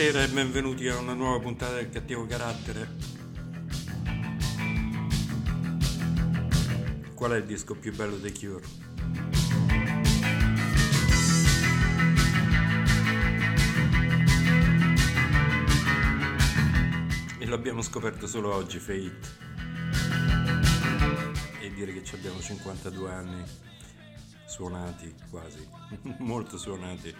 Buonasera e benvenuti a una nuova puntata del cattivo carattere. Qual è il disco più bello dei Cure? E l'abbiamo scoperto solo oggi, Fate. E dire che abbiamo 52 anni suonati quasi, molto suonati.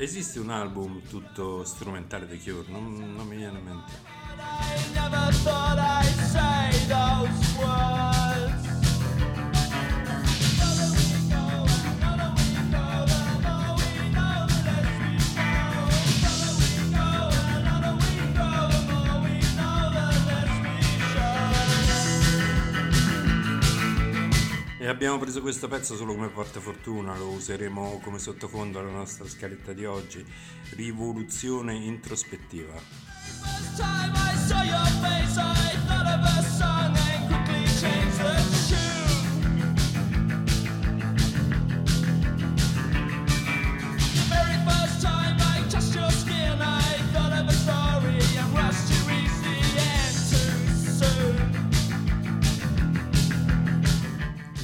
Esiste un album tutto strumentale dei Cure? Non, non mi viene in mente. E abbiamo preso questo pezzo solo come portafortuna, lo useremo come sottofondo alla nostra scaletta di oggi. Rivoluzione introspettiva.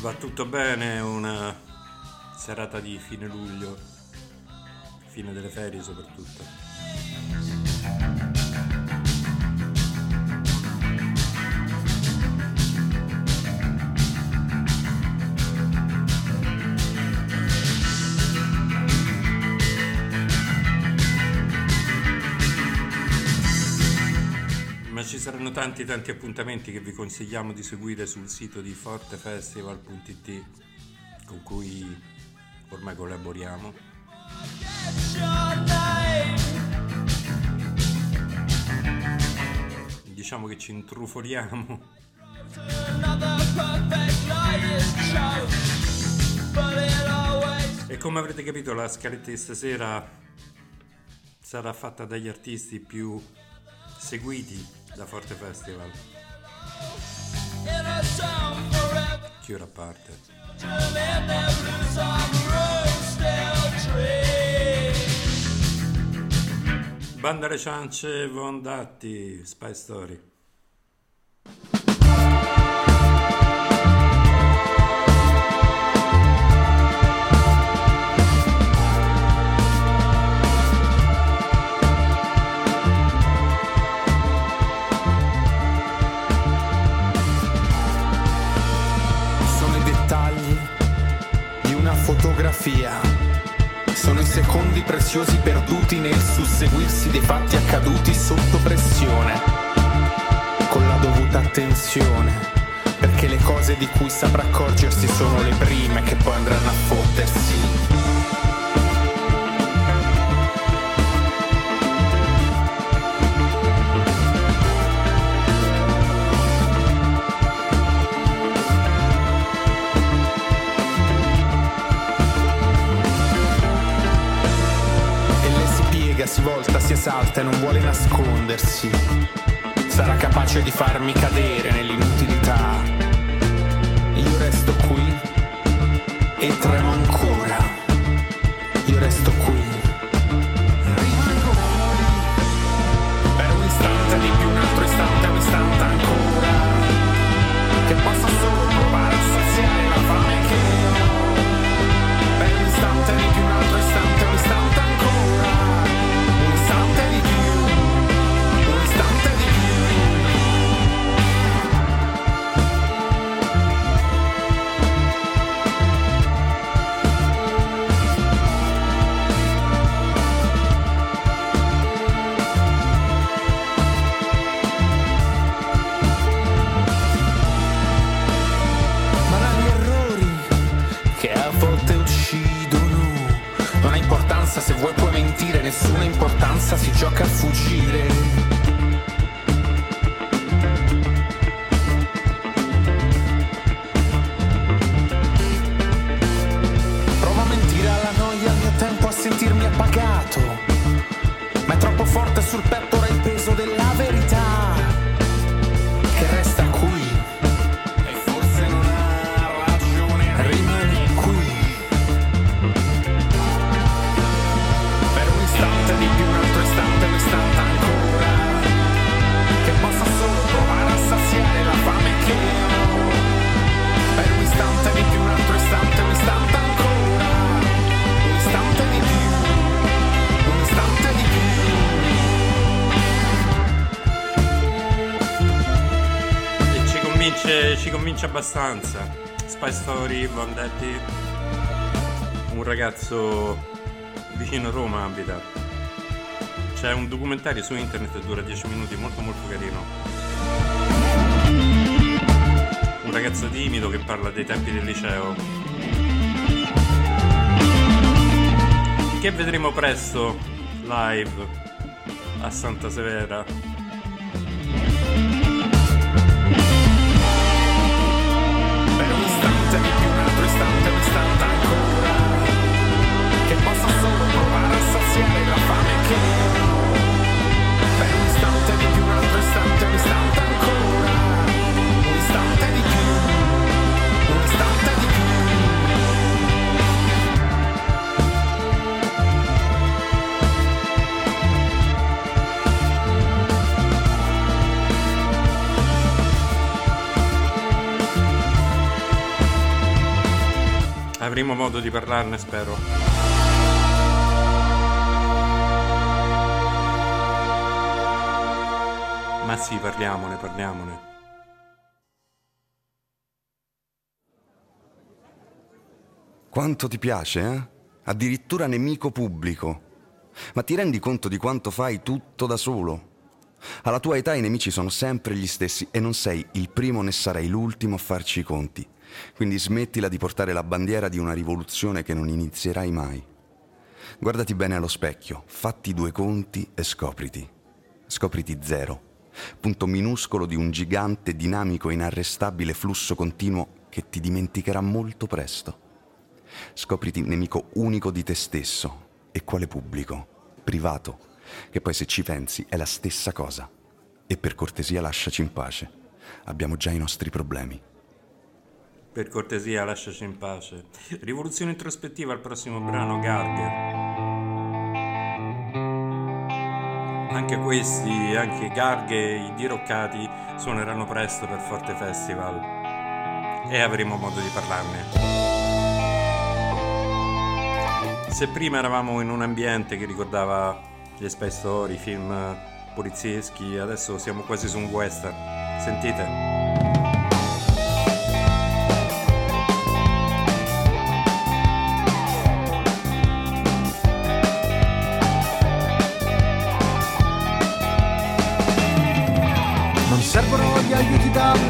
Va tutto bene, una serata di fine luglio, fine delle ferie soprattutto. Saranno tanti tanti appuntamenti che vi consigliamo di seguire sul sito di fortefestival.it con cui ormai collaboriamo. Diciamo che ci intrufoliamo e come avrete capito la scaletta di stasera sarà fatta dagli artisti più seguiti da Forte Festival. Chiura a parte. Banda ciance, Von Spy Story. Sono i secondi preziosi perduti nel susseguirsi dei fatti accaduti sotto pressione. Con la dovuta attenzione. Perché le cose di cui saprà accorgersi sono le prime che poi andranno a fottersi. Esalta e non vuole nascondersi. Sarà capace di farmi cadere nell'inutilità. Io resto qui e tremo ancora. Io resto qui. Rimango qui. Per un istante di più, un altro istante, un istante ancora. Che possa nessuna importanza si gioca a fuggire. Vince abbastanza. Spy Story, Vendetti, un ragazzo vicino a Roma abita. C'è un documentario su internet che dura 10 minuti, molto molto carino. Un ragazzo timido che parla dei tempi del liceo. Che vedremo presto live a Santa Severa tanta ancora che possa solo provare a saziare la fame che Avremo modo di parlarne, spero. Ma sì, parliamone, parliamone. Quanto ti piace, eh? Addirittura nemico pubblico. Ma ti rendi conto di quanto fai tutto da solo? Alla tua età i nemici sono sempre gli stessi e non sei il primo né sarai l'ultimo a farci i conti. Quindi smettila di portare la bandiera di una rivoluzione che non inizierai mai. Guardati bene allo specchio, fatti due conti e scopriti. Scopriti zero. Punto minuscolo di un gigante, dinamico e inarrestabile flusso continuo che ti dimenticherà molto presto. Scopriti nemico unico di te stesso. E quale pubblico? Privato. Che poi se ci pensi è la stessa cosa. E per cortesia lasciaci in pace. Abbiamo già i nostri problemi. Per cortesia, lasciaci in pace. Rivoluzione introspettiva al prossimo brano, Garger. Anche questi, anche Garghe i diroccati suoneranno presto per Forte Festival e avremo modo di parlarne. Se prima eravamo in un ambiente che ricordava gli spy story, film polizieschi, adesso siamo quasi su un western. Sentite?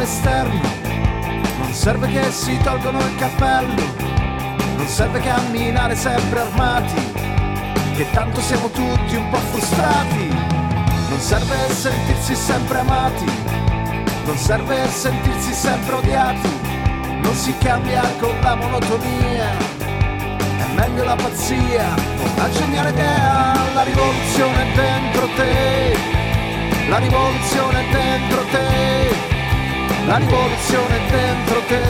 Dall'esterno, non serve che si tolgono il cappello, non serve camminare sempre armati, che tanto siamo tutti un po' frustrati, non serve sentirsi sempre amati, non serve sentirsi sempre odiati, non si cambia con la monotonia, è meglio la pazzia, una geniale idea, la rivoluzione dentro te, la rivoluzione dentro te. La rivoluzione è dentro te,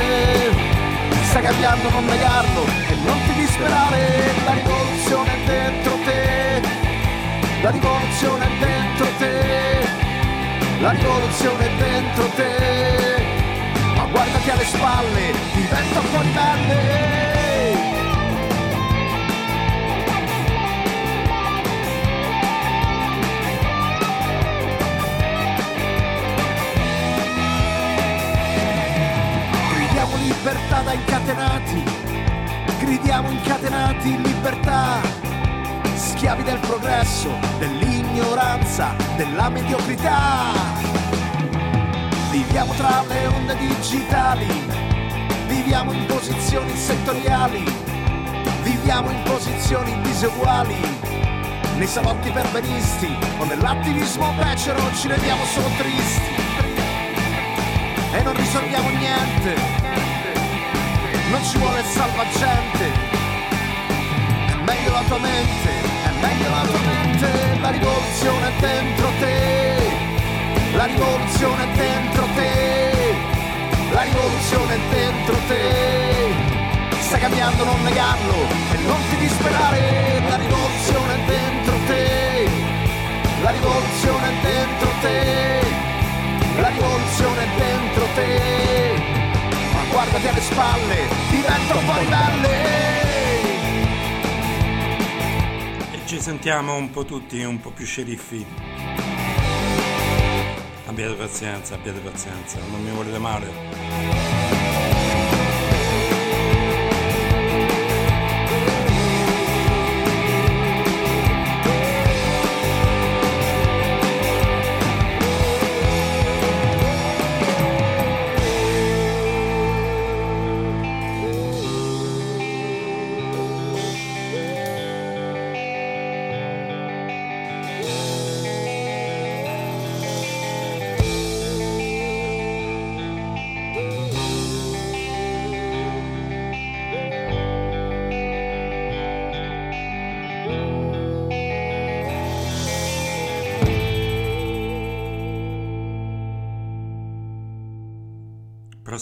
sta cambiando, non negarlo e non ti disperare. La rivoluzione è dentro te, la rivoluzione è dentro te, la rivoluzione è dentro te. Ma guardati alle spalle, diventa un po'. Libertà da incatenati, gridiamo incatenati in libertà, schiavi del progresso, dell'ignoranza, della mediocrità. Viviamo tra le onde digitali, viviamo in posizioni settoriali, viviamo in posizioni diseguali. Nei salotti perbenisti o nell'attivismo becero ci rendiamo solo tristi. E non risolviamo niente non ci vuole salvagente. È meglio la tua mente, è meglio la tua mente, la rivoluzione è dentro te, la rivoluzione è dentro te, la rivoluzione è dentro te. Sta cambiando, non negarlo e non ti disperare, la rivoluzione è dentro te, la rivoluzione è dentro te, la rivoluzione è dentro te guardati alle spalle, diventa un po' ribelle. E ci sentiamo un po' tutti un po' più sceriffi. Abbiate pazienza, abbiate pazienza, non mi volete male.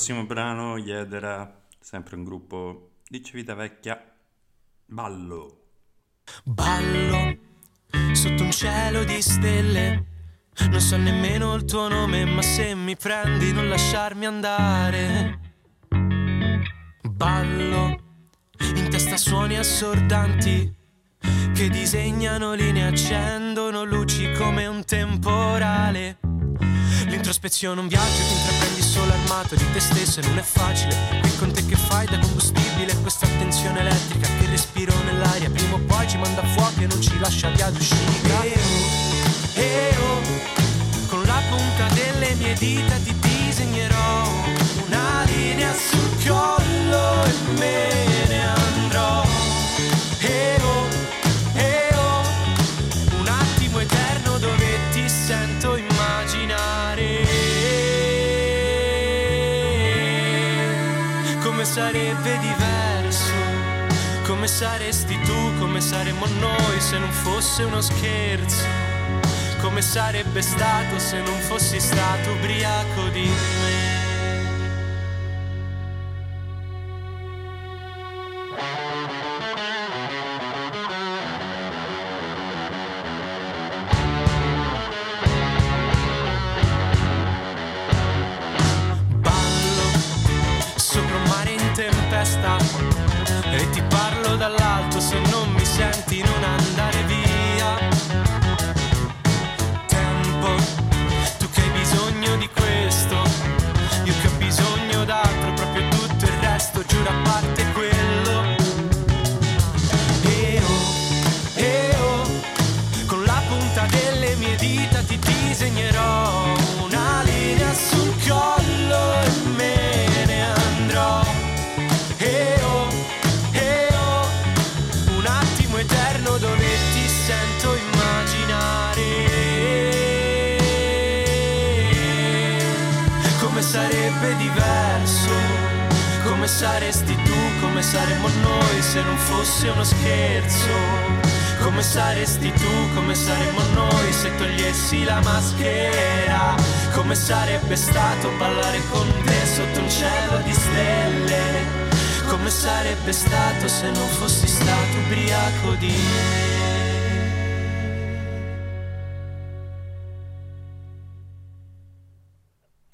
Prossimo brano, Iedera, sempre un gruppo di Civitavecchia, Ballo. Ballo sotto un cielo di stelle. Non so nemmeno il tuo nome, ma se mi prendi non lasciarmi andare. Ballo in testa suoni assordanti che disegnano linee, accendono luci come un temporale. L'introspezione è un viaggio che intraprendi solo armato di te stesso e non è facile. Qui con te che fai da combustibile questa tensione elettrica che respiro nell'aria prima o poi ci manda fuoco e non ci lascia via d'uscita. E oh, e oh, con la punta delle mie dita ti disegnerò una linea sul collo e me sarebbe diverso, come saresti tu, come saremmo noi se non fosse uno scherzo, come sarebbe stato se non fossi stato ubriaco di me.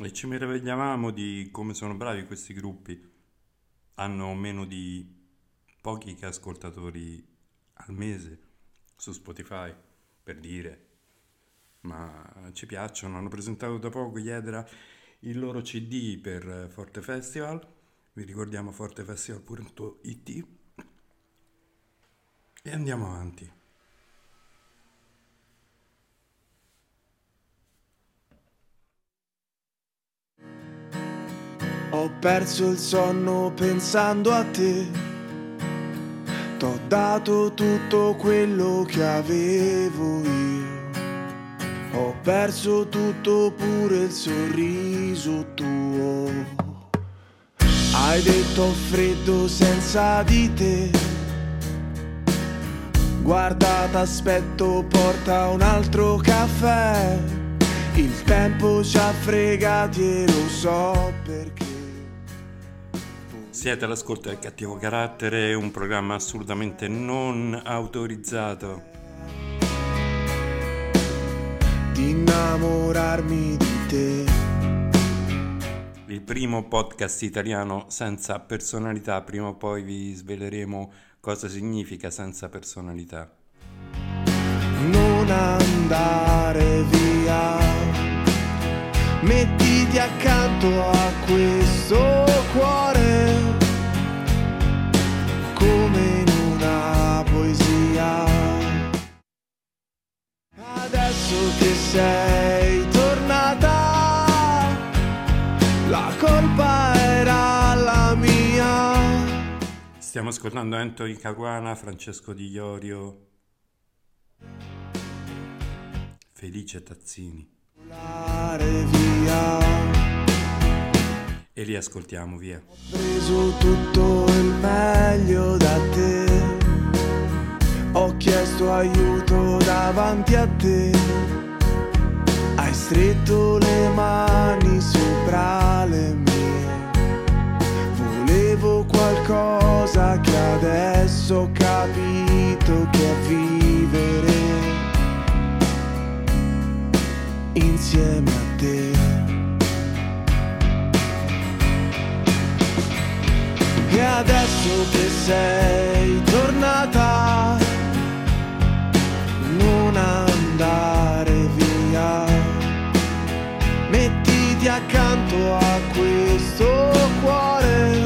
E ci meravigliavamo di come sono bravi questi gruppi. Hanno meno di pochi ascoltatori al mese su Spotify, per dire. Ma ci piacciono. Hanno presentato da poco Iedra il loro CD per Forte Festival. Vi ricordiamo fortefestival.it. E andiamo avanti. Ho perso il sonno pensando a te. T'ho dato tutto quello che avevo io. Ho perso tutto pure il sorriso tuo. Hai detto freddo senza di te. Guarda, t'aspetto, porta un altro caffè. Il tempo ci ha fregati e lo so perché. Siete all'ascolto del cattivo carattere, un programma assolutamente non autorizzato. Di innamorarmi di te. Il primo podcast italiano senza personalità, prima o poi vi sveleremo cosa significa senza personalità. Non andare via. Mettiti accanto a questo cuore come in una poesia. Adesso che sei tornata, la colpa era la mia. Stiamo ascoltando Anthony Caruana, Francesco Di Iorio, Felice Tazzini. E li ascoltiamo, via. Ho preso tutto il meglio da te. Ho chiesto aiuto davanti a te. Hai stretto le mani sopra le mie. Volevo qualcosa che adesso ho capito che è vivere insieme a te. E adesso che sei tornata, non andare via. Mettiti accanto a questo cuore,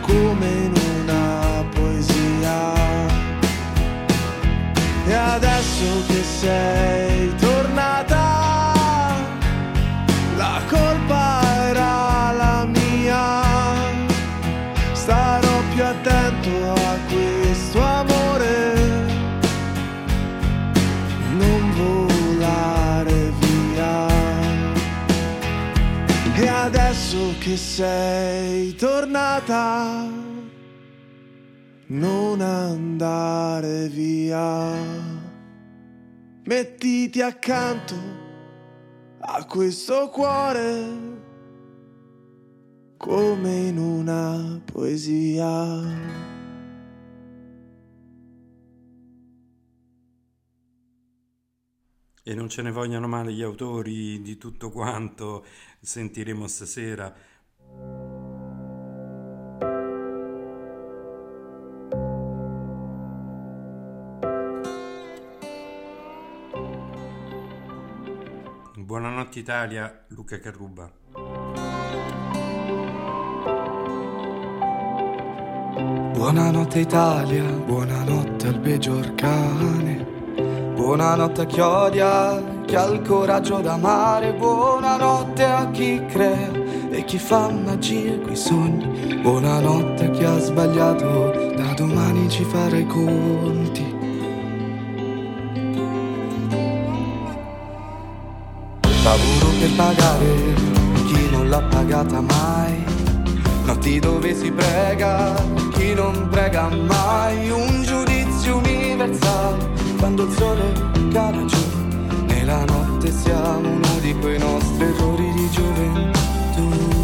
come una poesia. E adesso che sei sei tornata, non andare via. Mettiti accanto a questo cuore come in una poesia. E non ce ne vogliano male gli autori di tutto quanto sentiremo stasera. Buonanotte Italia, Luca Carruba. Buonanotte Italia, buonanotte al peggior cane. Buonanotte a chi odia, chi ha il coraggio d'amare. Buonanotte a chi crea e chi fa magie coi sogni. Buonanotte a chi ha sbagliato, da domani ci farà i conti. Pagare chi non l'ha pagata mai. Notti dove si prega, chi non prega mai. Un giudizio universale quando il sole cala giù. Nella notte siamo uno di quei nostri errori di gioventù.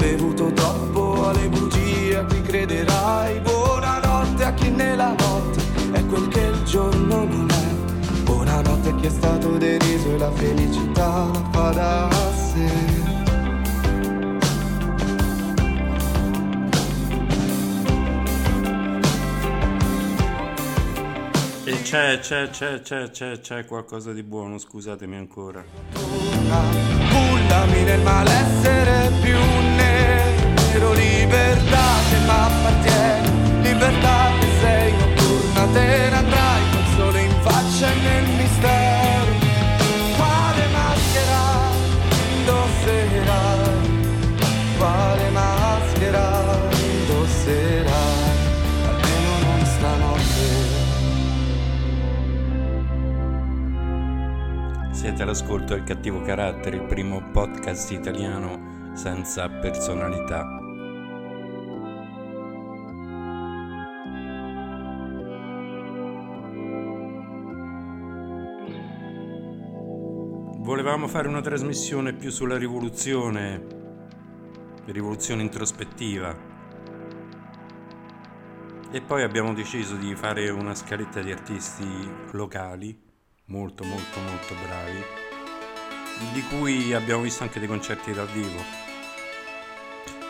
Bevuto troppo, alle bugie a chi crederai. Buonanotte a chi nella notte è quel che il giorno non è. Buonanotte a chi è stato deriso e la felicità la fa da sé. C'è, c'è, c'è, c'è, c'è, c'è qualcosa di buono, scusatemi ancora. Pullami nel malessere più nero, libertà che m'appartiene, libertà che sei notturna, te ne andrai col sole in faccia e nel mistero. Siete all'ascolto del cattivo carattere, il primo podcast italiano senza personalità. Volevamo fare una trasmissione più sulla rivoluzione, rivoluzione introspettiva. E poi abbiamo deciso di fare una scaletta di artisti locali molto molto molto bravi, di cui abbiamo visto anche dei concerti dal vivo.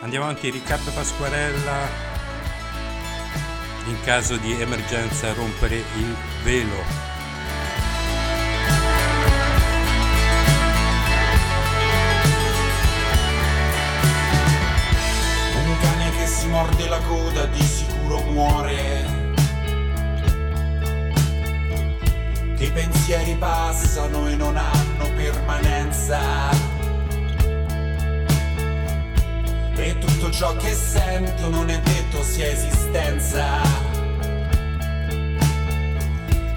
Andiamo avanti, Riccardo Pasquarella, in caso di emergenza rompere il velo. Un cane che si morde la coda di sicuro muore i pensieri passano e non hanno permanenza. E tutto ciò che sento non è detto sia esistenza.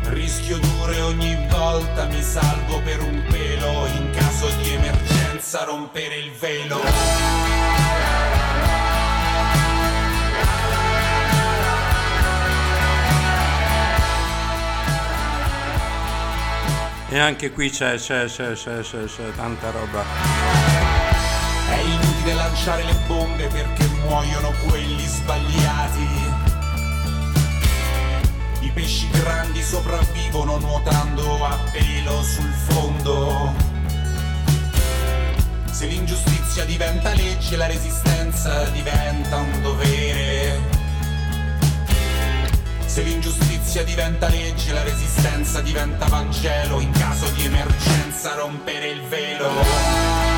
Rischio dure ogni volta, mi salvo per un pelo, in caso di emergenza rompere il velo. E anche qui c'è, c'è, c'è, c'è, c'è, c'è tanta roba. È inutile lanciare le bombe perché muoiono quelli sbagliati. I pesci grandi sopravvivono nuotando a pelo sul fondo. Se l'ingiustizia diventa legge, la resistenza diventa un dovere. Se l'ingiustizia diventa legge, la resistenza diventa Vangelo. In caso di emergenza, rompere il velo.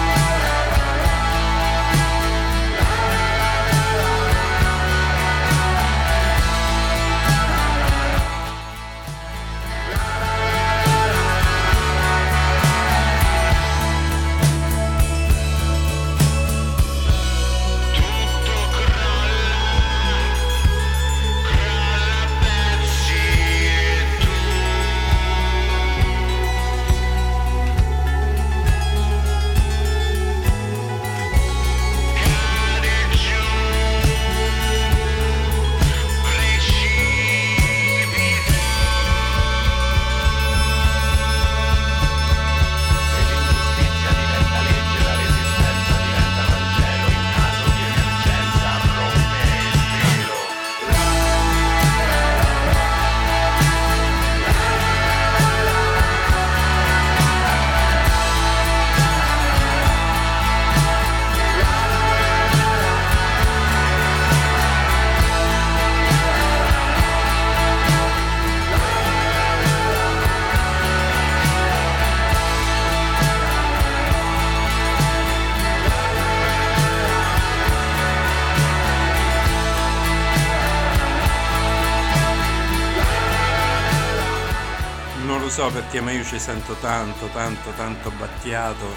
So perché, ma io ci sento tanto, tanto, tanto battiato.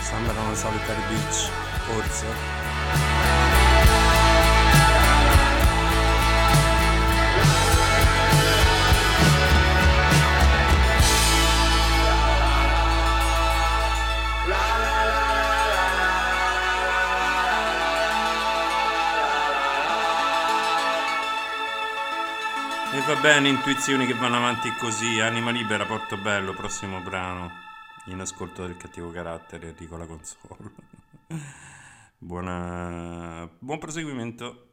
Sembrano le solite beach, forse. Va bene, intuizioni che vanno avanti così. Anima libera, Portobello, prossimo brano. In ascolto del cattivo carattere, Enrico la console. Buona... Buon proseguimento.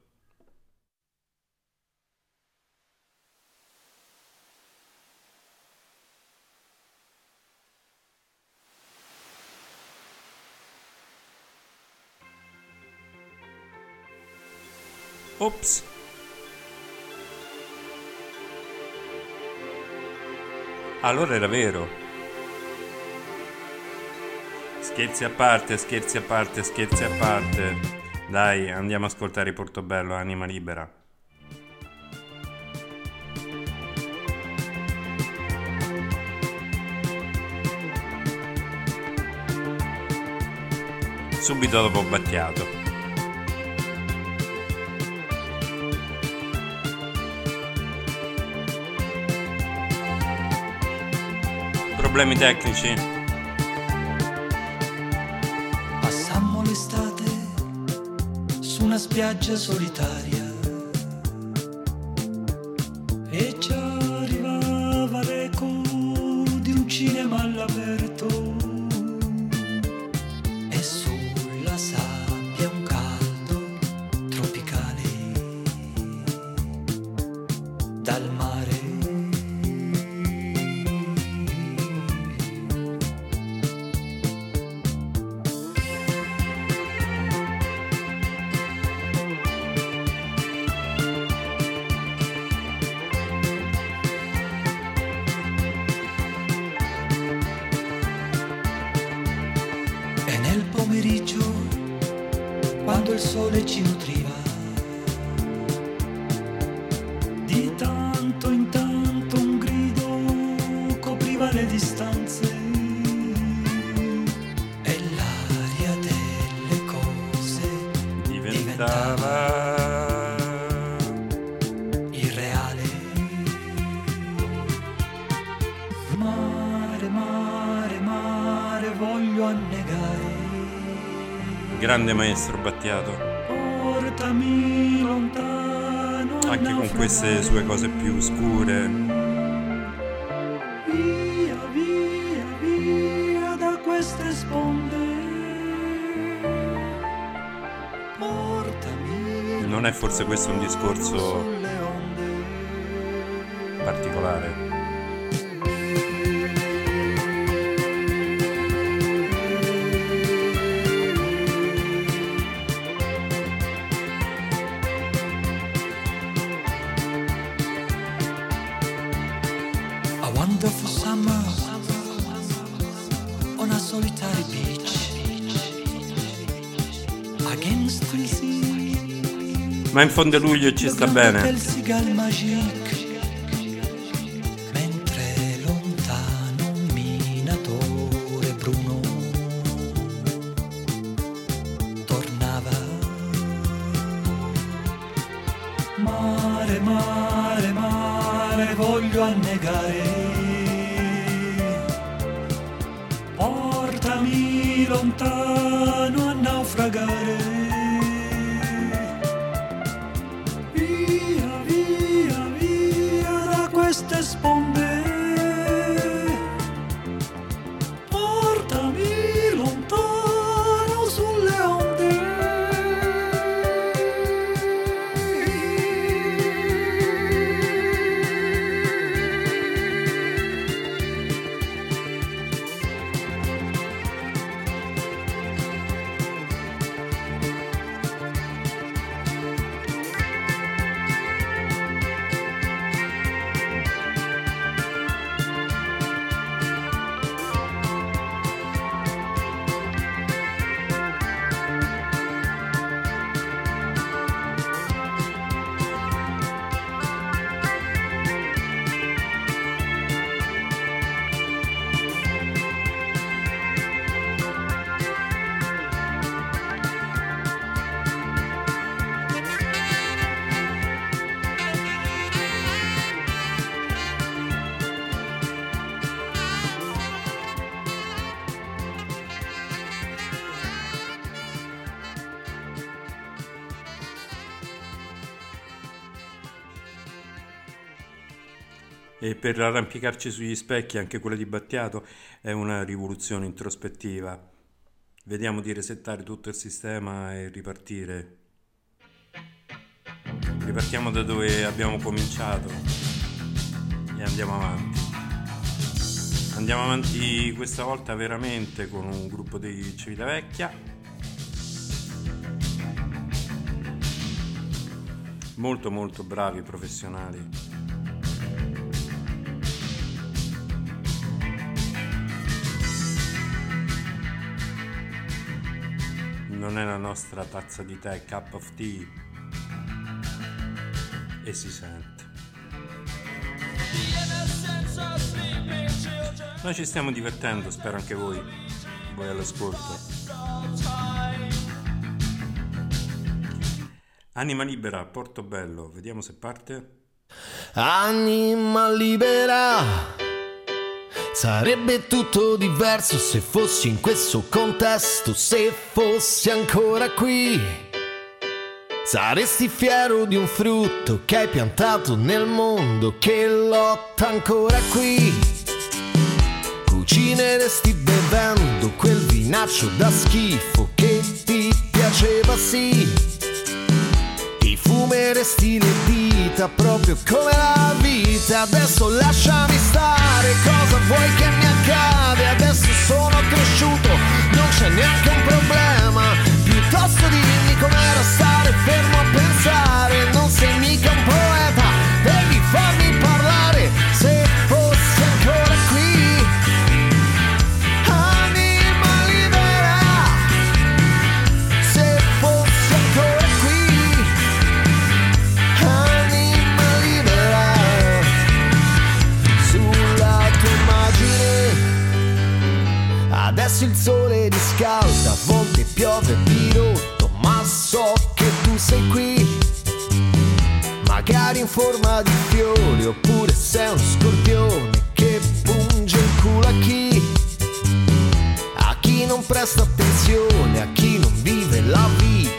Ops. Allora era vero. Scherzi a parte, scherzi a parte, scherzi a parte. Dai, andiamo a ascoltare Portobello, anima libera. Subito dopo Battiato. problemi tecnici. Passammo l'estate su una spiaggia solitaria pomeriggio, quando il sole ci nutriva, di tanto in tanto un grido copriva le distanze grande maestro Battiato. Portami lontano. Anche con queste sue cose più scure. Via, via, via da queste sponde. Portami Non è forse questo un discorso particolare? Ma in fondo luglio ci sta bene. Mentre lontano un minatore bruno tornava. Mare, mare, mare, voglio annegare. Portami lontano a naufragare. Per arrampicarci sugli specchi, anche quella di Battiato, è una rivoluzione introspettiva. Vediamo di resettare tutto il sistema e ripartire. Ripartiamo da dove abbiamo cominciato e andiamo avanti. Andiamo avanti questa volta veramente con un gruppo di Civitavecchia. Molto molto bravi professionali. Non è la nostra tazza di tè, cup of tea. E si sente. Noi ci stiamo divertendo, spero anche voi. Voi all'ascolto. Anima libera, Portobello, vediamo se parte. Anima libera. Sarebbe tutto diverso se fossi in questo contesto, se fossi ancora qui. Saresti fiero di un frutto che hai piantato nel mondo che lotta ancora qui. Cucineresti bevendo quel vinaccio da schifo che ti piaceva sì. Ti fumeresti le dita proprio come la vita. Adesso lasciami stare, cosa vuoi che mi accade? Adesso sono cresciuto, non c'è neanche un problema. Piuttosto dimmi com'era stare fermo a pensare. Non sei mica un poeta, devi farmi riscalda, a volte piove dirotto, ma so che tu sei qui. Magari in forma di fiori, oppure sei uno scorpione che punge il culo a chi. A chi non presta attenzione, a chi non vive la vita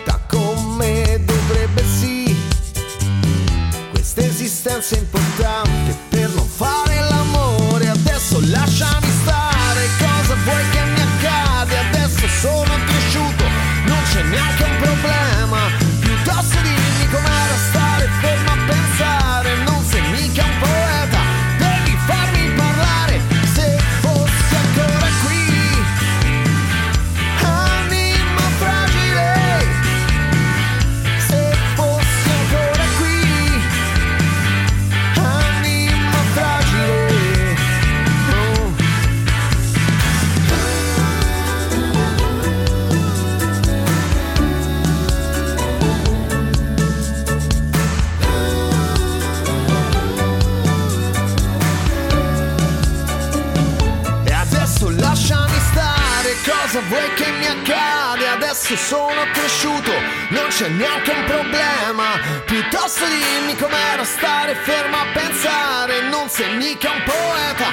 Adesso sono cresciuto, non c'è neanche un problema. Piuttosto dimmi com'era stare fermo a pensare. Non sei mica un poeta,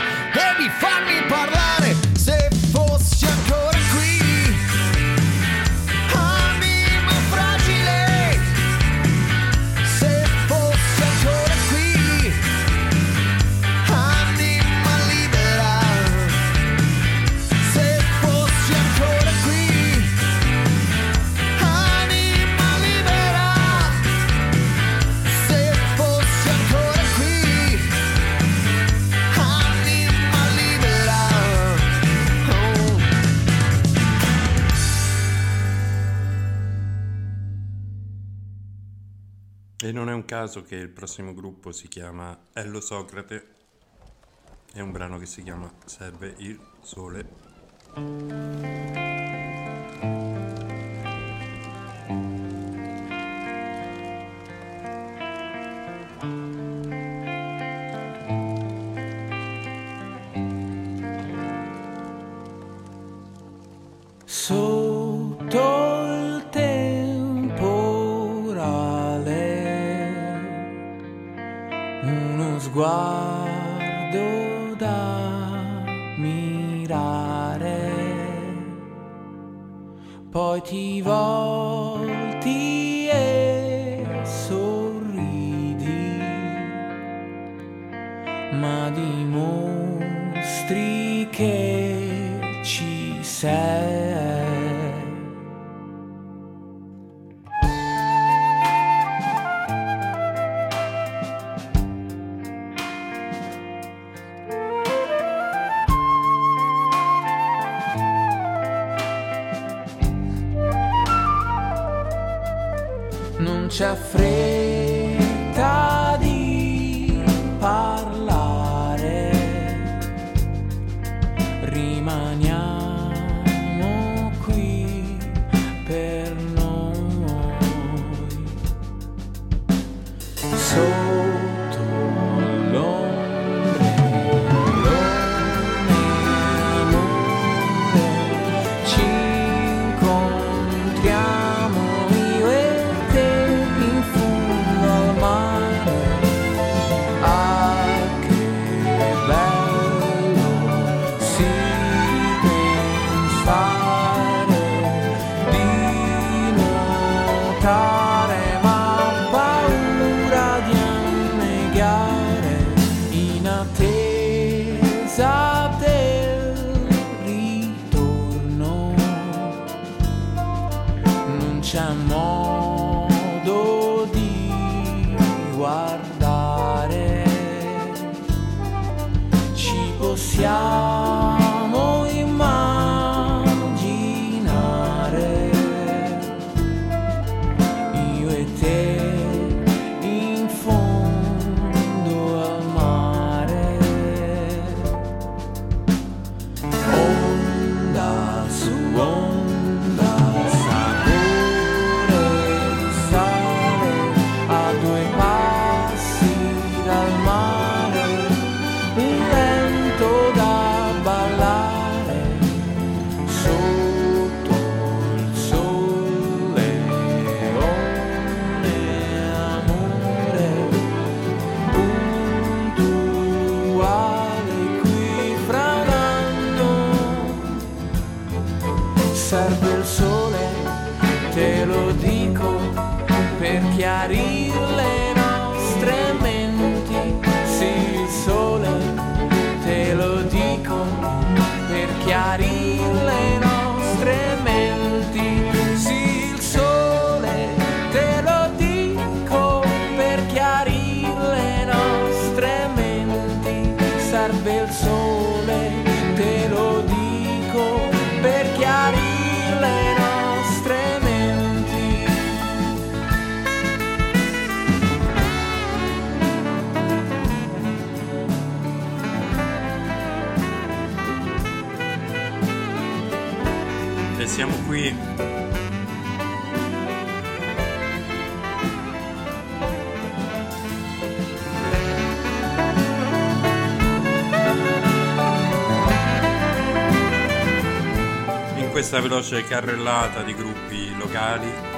non è un caso che il prossimo gruppo si chiama Ello Socrate. È un brano che si chiama Serve il sole. Sguardo da mirare, poi ti volti e sorridi, ma dimostri per In questa veloce carrellata di gruppi locali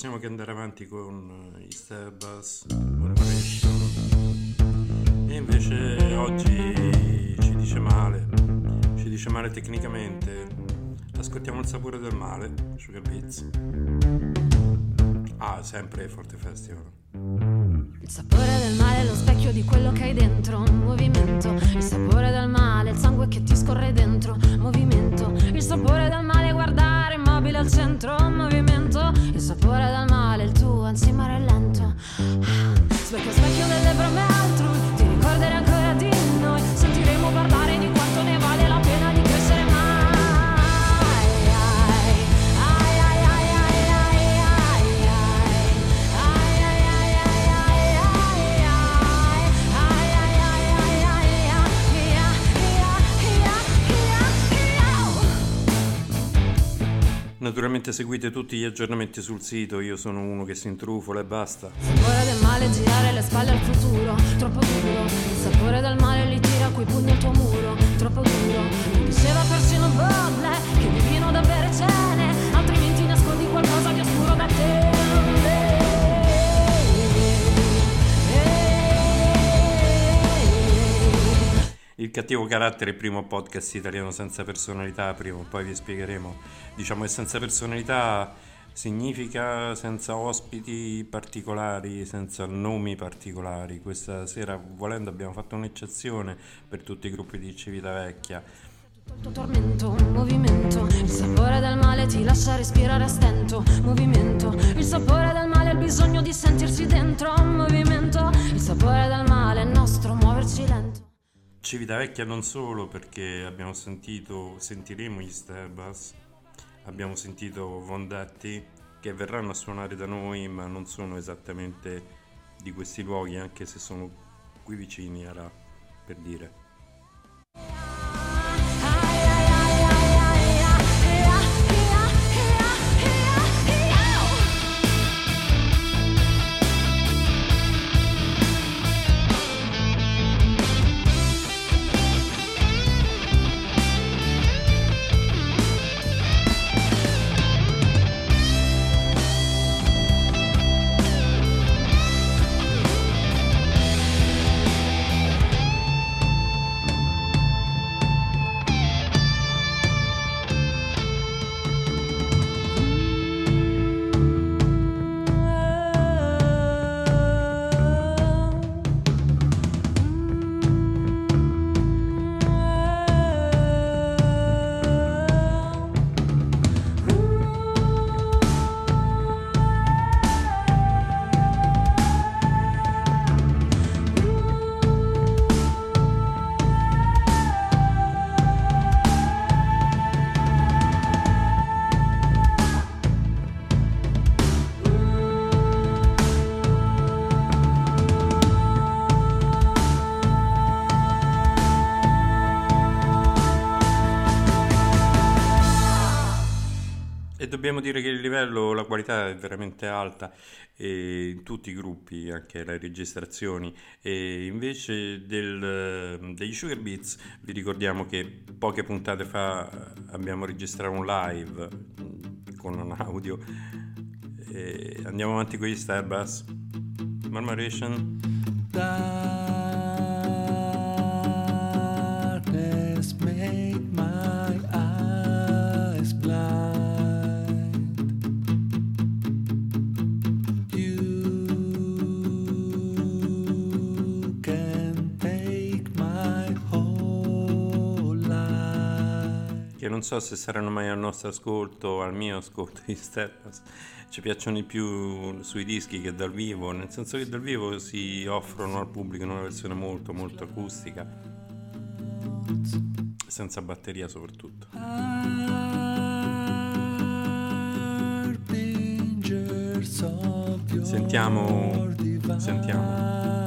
possiamo che andare avanti con eh, Easter Bus Revelation. E invece oggi ci dice male, ci dice male tecnicamente. Ascoltiamo il sapore del male, Sugar Beats. Ah, sempre Forte Festival. Il sapore del male è lo specchio di quello che hai dentro, movimento. Il sapore del male, il sangue che ti scorre dentro, movimento. Il sapore del male, guardare immobile al centro, movimento. Il sapore del male, il tuo ansimare lento. Ah, Specchio, specchio delle brame Naturalmente seguite tutti gli aggiornamenti sul sito, io sono uno che si intrufola e basta. sapore del male girare le spalle al futuro troppo duro sapore del male li tira coi pugni al tuo muro troppo duro Il cattivo carattere, primo podcast italiano senza personalità, prima o poi vi spiegheremo. Diciamo che senza personalità significa senza ospiti particolari, senza nomi particolari. Questa sera, volendo, abbiamo fatto un'eccezione per tutti i gruppi di Civitavecchia. il tuo tormento movimento il sapore del male ti lascia respirare a stento movimento il sapore del male il bisogno di sentirsi dentro movimento Civitavecchia non solo perché abbiamo sentito, sentiremo gli Sterbas, abbiamo sentito Vondetti che verranno a suonare da noi ma non sono esattamente di questi luoghi anche se sono qui vicini era per dire. Qualità è veramente alta eh, in tutti i gruppi, anche le registrazioni. E invece del, degli Sugar Beats vi ricordiamo che poche puntate fa abbiamo registrato un live con un audio. E andiamo avanti con gli Starbus. Marmaration. Darkness non so se saranno mai al nostro ascolto o al mio ascolto di Steppas. Ci piacciono di più sui dischi che dal vivo nel senso che dal vivo si offrono al pubblico in una versione molto molto acustica. Senza batteria soprattutto. Sentiamo sentiamo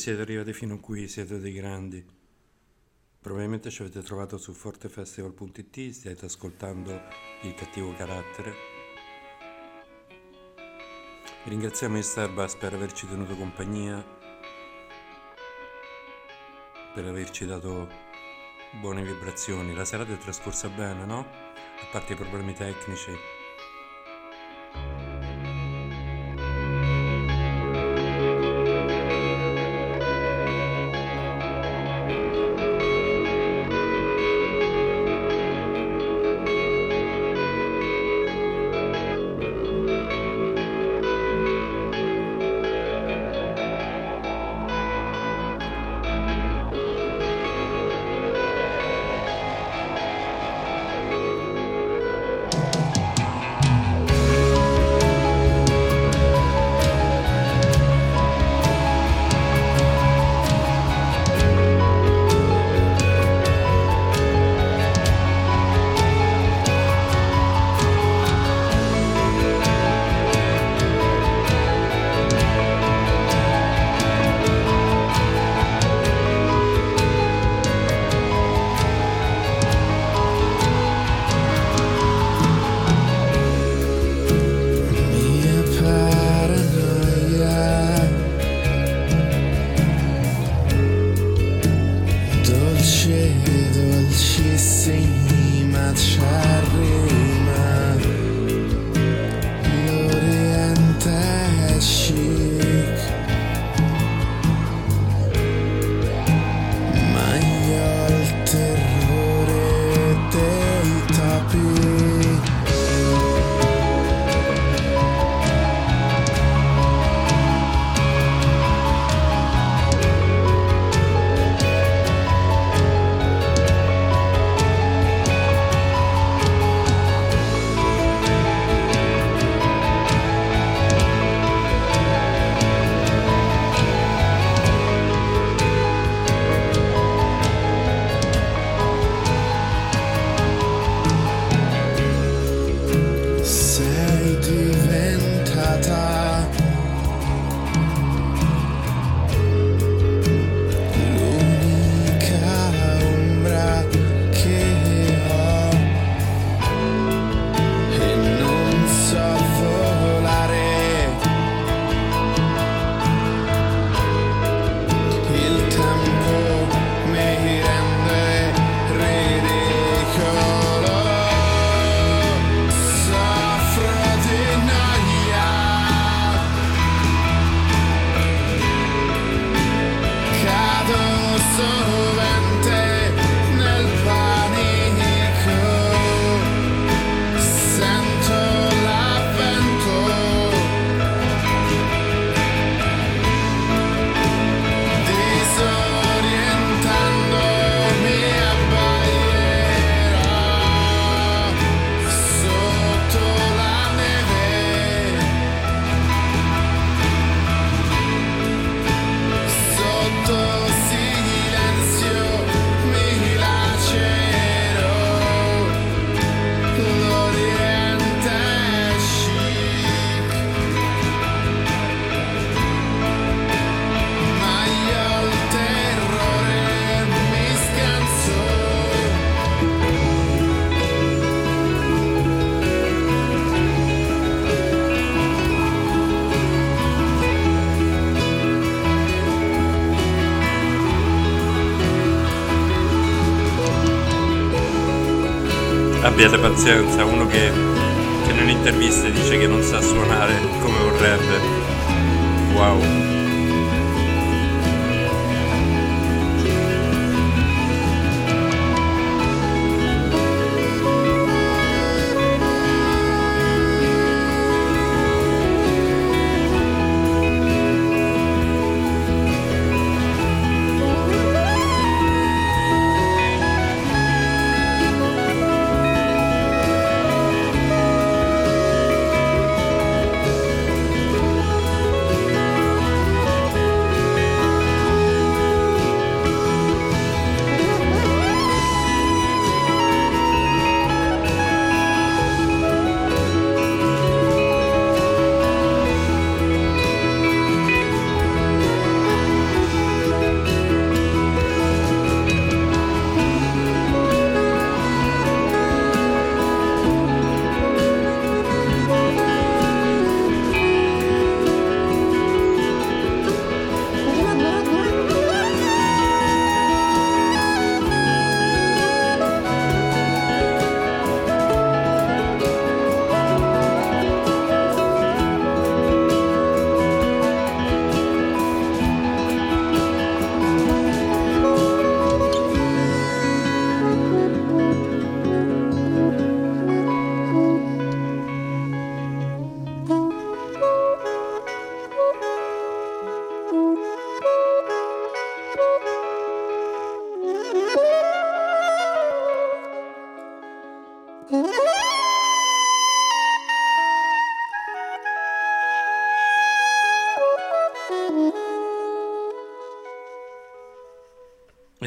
siete arrivati fino qui siete dei grandi. Probabilmente ci avete trovato su fortefestival.it, state ascoltando il cattivo carattere. Ringraziamo il Starbucks per averci tenuto compagnia, per averci dato buone vibrazioni. La serata è trascorsa bene, no? A parte i problemi tecnici. Abbiate pazienza, uno che, che nelle interviste dice che non sa suonare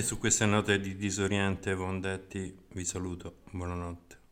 E su queste note di disoriente Vondetti vi saluto, buonanotte.